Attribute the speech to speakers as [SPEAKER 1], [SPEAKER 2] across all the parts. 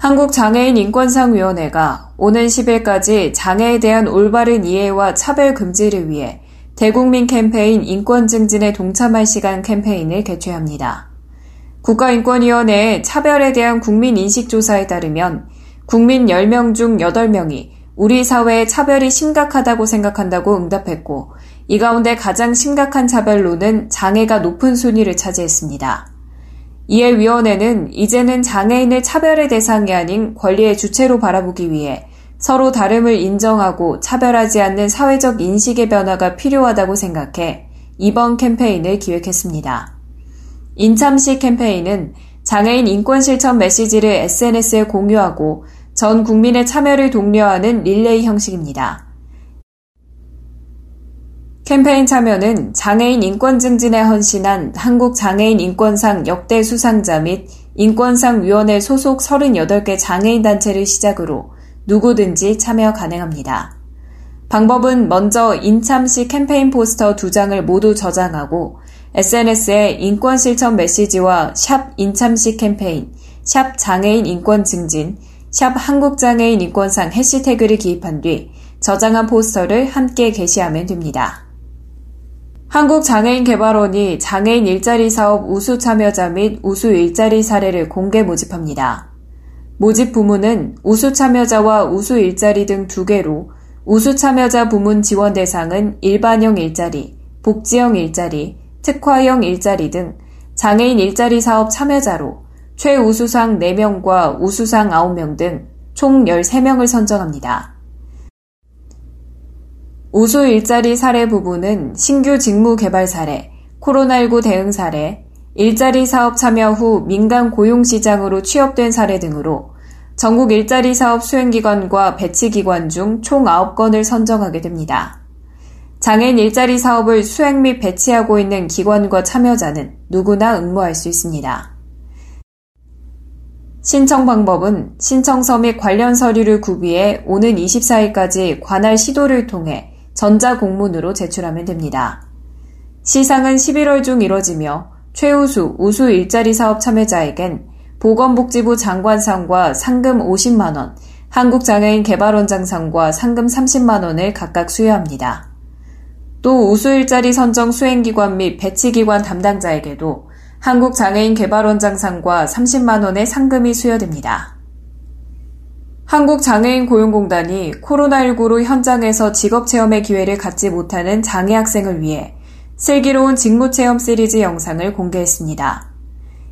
[SPEAKER 1] 한국장애인인권상위원회가 오는 10일까지 장애에 대한 올바른 이해와 차별 금지를 위해 대국민 캠페인 인권 증진에 동참할 시간 캠페인을 개최합니다. 국가인권위원회의 차별에 대한 국민 인식조사에 따르면 국민 10명 중 8명이 우리 사회의 차별이 심각하다고 생각한다고 응답했고 이 가운데 가장 심각한 차별로는 장애가 높은 순위를 차지했습니다. 이에 위원회는 이제는 장애인을 차별의 대상이 아닌 권리의 주체로 바라보기 위해 서로 다름을 인정하고 차별하지 않는 사회적 인식의 변화가 필요하다고 생각해 이번 캠페인을 기획했습니다. 인참시 캠페인은 장애인 인권 실천 메시지를 SNS에 공유하고 전 국민의 참여를 독려하는 릴레이 형식입니다. 캠페인 참여는 장애인 인권 증진에 헌신한 한국장애인 인권상 역대 수상자 및 인권상 위원회 소속 38개 장애인 단체를 시작으로 누구든지 참여 가능합니다. 방법은 먼저 인참시 캠페인 포스터 두 장을 모두 저장하고 SNS에 인권 실천 메시지와 샵 인참시 캠페인, 샵 장애인 인권 증진, 샵 한국장애인 인권상 해시태그를 기입한 뒤 저장한 포스터를 함께 게시하면 됩니다. 한국장애인개발원이 장애인 일자리 사업 우수 참여자 및 우수 일자리 사례를 공개 모집합니다. 모집 부문은 우수 참여자와 우수 일자리 등 두 개로 우수 참여자 부문 지원 대상은 일반형 일자리, 복지형 일자리, 특화형 일자리 등 장애인 일자리 사업 참여자로 최우수상 4명과 우수상 9명 등 총 13명을 선정합니다. 우수 일자리 사례 부분은 신규 직무 개발 사례, 코로나19 대응 사례, 일자리 사업 참여 후 민간 고용 시장으로 취업된 사례 등으로 전국 일자리 사업 수행기관과 배치기관 중 총 9건을 선정하게 됩니다. 장애인 일자리 사업을 수행 및 배치하고 있는 기관과 참여자는 누구나 응모할 수 있습니다. 신청 방법은 신청서 및 관련 서류를 구비해 오는 24일까지 관할 시도를 통해 전자공문으로 제출하면 됩니다. 시상은 11월 중 이뤄지며 최우수, 우수 일자리 사업 참여자에겐 보건복지부 장관상과 상금 50만원, 한국장애인 개발원장상과 상금 30만원을 각각 수여합니다. 또 우수 일자리 선정 수행기관 및 배치기관 담당자에게도 한국장애인 개발원장상과 30만원의 상금이 수여됩니다. 한국장애인 고용공단이 코로나19로 현장에서 직업 체험의 기회를 갖지 못하는 장애 학생을 위해 슬기로운 직무 체험 시리즈 영상을 공개했습니다.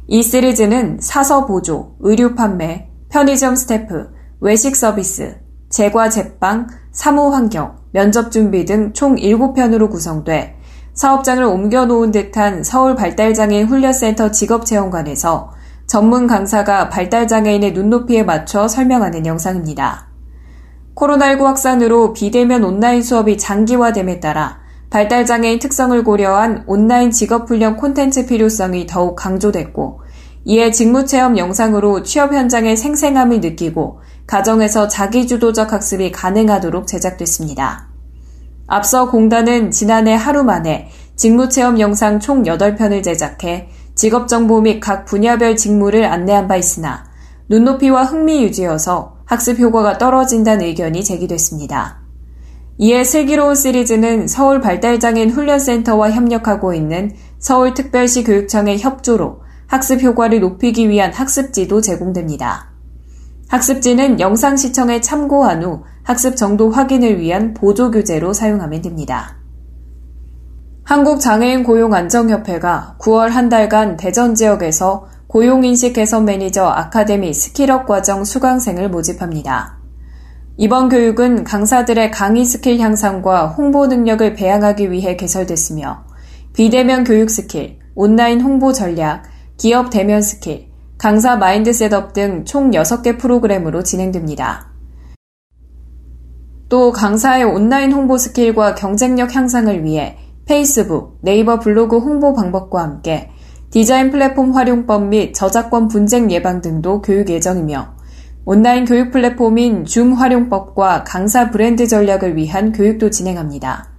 [SPEAKER 1] 이 시리즈는 사서 보조, 의류 판매, 편의점 스태프, 외식 서비스, 제과 제빵, 사무 환경, 면접 준비 등 총 7편으로 구성돼 사업장을 옮겨놓은 듯한 서울 발달장애인 훈련센터 직업체험관에서 전문 강사가 발달장애인의 눈높이에 맞춰 설명하는 영상입니다. 코로나19 확산으로 비대면 온라인 수업이 장기화됨에 따라 발달장애인 특성을 고려한 온라인 직업훈련 콘텐츠 필요성이 더욱 강조됐고, 이에 직무체험 영상으로 취업 현장의 생생함을 느끼고 가정에서 자기주도적 학습이 가능하도록 제작됐습니다. 앞서 공단은 지난해 하루 만에 직무체험 영상 총 8편을 제작해 직업정보 및 각 분야별 직무를 안내한 바 있으나 눈높이와 흥미 유지여서 학습 효과가 떨어진다는 의견이 제기됐습니다. 이에 슬기로운 시리즈는 서울 발달장애인 훈련센터와 협력하고 있는 서울특별시 교육청의 협조로 학습 효과를 높이기 위한 학습지도 제공됩니다. 학습지는 영상 시청에 참고한 후 학습 정도 확인을 위한 보조교재로 사용하면 됩니다. 한국장애인 고용안정협회가 9월 한 달간 대전 지역에서 고용인식 개선 매니저 아카데미 skill up 과정 수강생을 모집합니다. 이번 교육은 강사들의 강의 스킬 향상과 홍보 능력을 배양하기 위해 개설됐으며 비대면 교육 스킬, 온라인 홍보 전략, 기업 대면 스킬, 강사 mind setup 등 총 6개 프로그램으로 진행됩니다. 또 강사의 온라인 홍보 스킬과 경쟁력 향상을 위해 페이스북, 네이버 블로그 홍보 방법과 함께 디자인 플랫폼 활용법 및 저작권 분쟁 예방 등도 교육 예정이며 온라인 교육 플랫폼인 줌 활용법과 강사 브랜드 전략을 위한 교육도 진행합니다.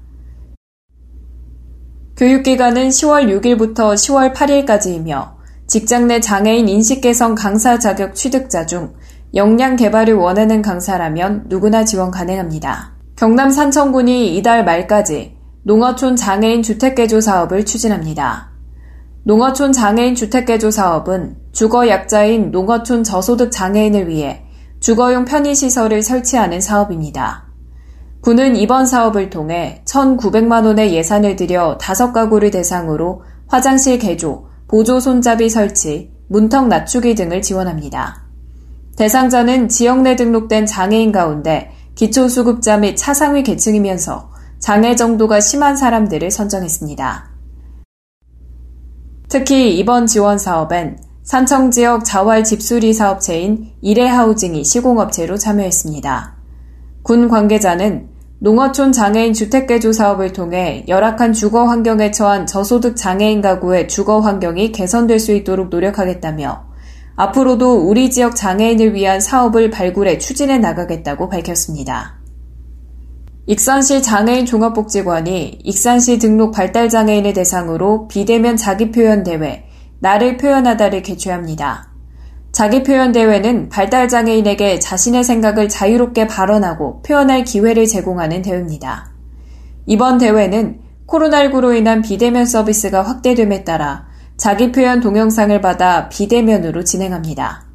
[SPEAKER 1] 교육기간은 10월 6일부터 10월 8일까지이며 직장 내 장애인 인식 개선 강사 자격 취득자 중 역량 개발을 원하는 강사라면 누구나 지원 가능합니다. 경남 산청군이 이달 말까지 농어촌 장애인 주택개조 사업을 추진합니다. 농어촌 장애인 주택개조 사업은 주거 약자인 농어촌 저소득 장애인을 위해 주거용 편의시설을 설치하는 사업입니다. 군은 이번 사업을 통해 1,900만 원의 예산을 들여 다섯 가구를 대상으로 화장실 개조, 보조 손잡이 설치, 문턱 낮추기 등을 지원합니다. 대상자는 지역 내 등록된 장애인 가운데 기초수급자 및 차상위 계층이면서 장애 정도가 심한 사람들을 선정했습니다. 특히 이번 지원 사업엔 산청 지역 자활 집수리 사업체인 이레하우징이 시공업체로 참여했습니다. 군 관계자는 농어촌 장애인 주택개조 사업을 통해 열악한 주거 환경에 처한 저소득 장애인 가구의 주거 환경이 개선될 수 있도록 노력하겠다며 앞으로도 우리 지역 장애인을 위한 사업을 발굴해 추진해 나가겠다고 밝혔습니다. 익산시 장애인 종합복지관이 익산시 등록 발달장애인을 대상으로 비대면 자기표현 대회 나를 표현하다를 개최합니다. 자기표현 대회는 발달장애인에게 자신의 생각을 자유롭게 발언하고 표현할 기회를 제공하는 대회입니다. 이번 대회는 코로나19로 인한 비대면 서비스가 확대됨에 따라 자기표현 동영상을 받아 비대면으로 진행합니다.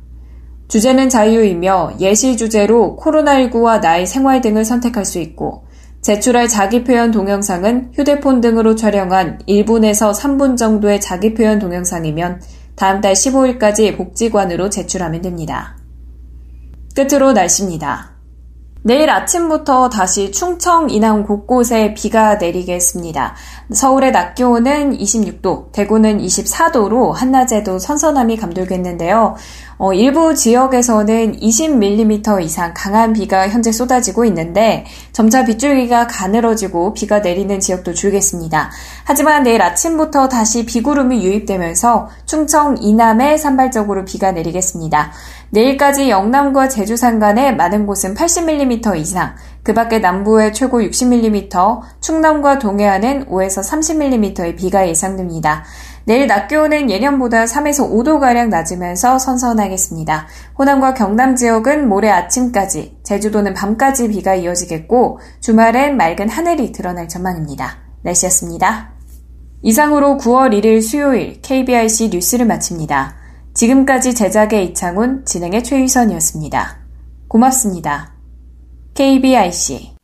[SPEAKER 1] 주제는 자유이며 예시 주제로 코로나19와 나의 생활 등을 선택할 수 있고 제출할 자기 표현 동영상은 휴대폰 등으로 촬영한 1분에서 3분 정도의 자기 표현 동영상이면 다음 달 15일까지 복지관으로 제출하면 됩니다. 끝으로 날씨입니다. 내일 아침부터 다시 충청, 이남 곳곳에 비가 내리겠습니다. 서울의 낮 기온은 26도, 대구는 24도로 한낮에도 선선함이 감돌겠는데요. 어, 일부 지역에서는 20mm 이상 강한 비가 현재 쏟아지고 있는데 점차 빗줄기가 가늘어지고 비가 내리는 지역도 줄겠습니다. 하지만 내일 아침부터 다시 비구름이 유입되면서 충청 이남에 산발적으로 비가 내리겠습니다. 내일까지 영남과 제주 산간에 많은 곳은 80mm 이상, 그 밖에 남부의 최고 60mm, 충남과 동해안은 5에서 30mm의 비가 예상됩니다. 내일 낮 기온은 예년보다 3에서 5도가량 낮으면서 선선하겠습니다. 호남과 경남 지역은 모레 아침까지, 제주도는 밤까지 비가 이어지겠고, 주말엔 맑은 하늘이 드러날 전망입니다. 날씨였습니다. 이상으로 9월 1일 수요일 KBIC 뉴스를 마칩니다. 지금까지 제작의 이창훈, 진행의 최유선이었습니다. 고맙습니다. KBIC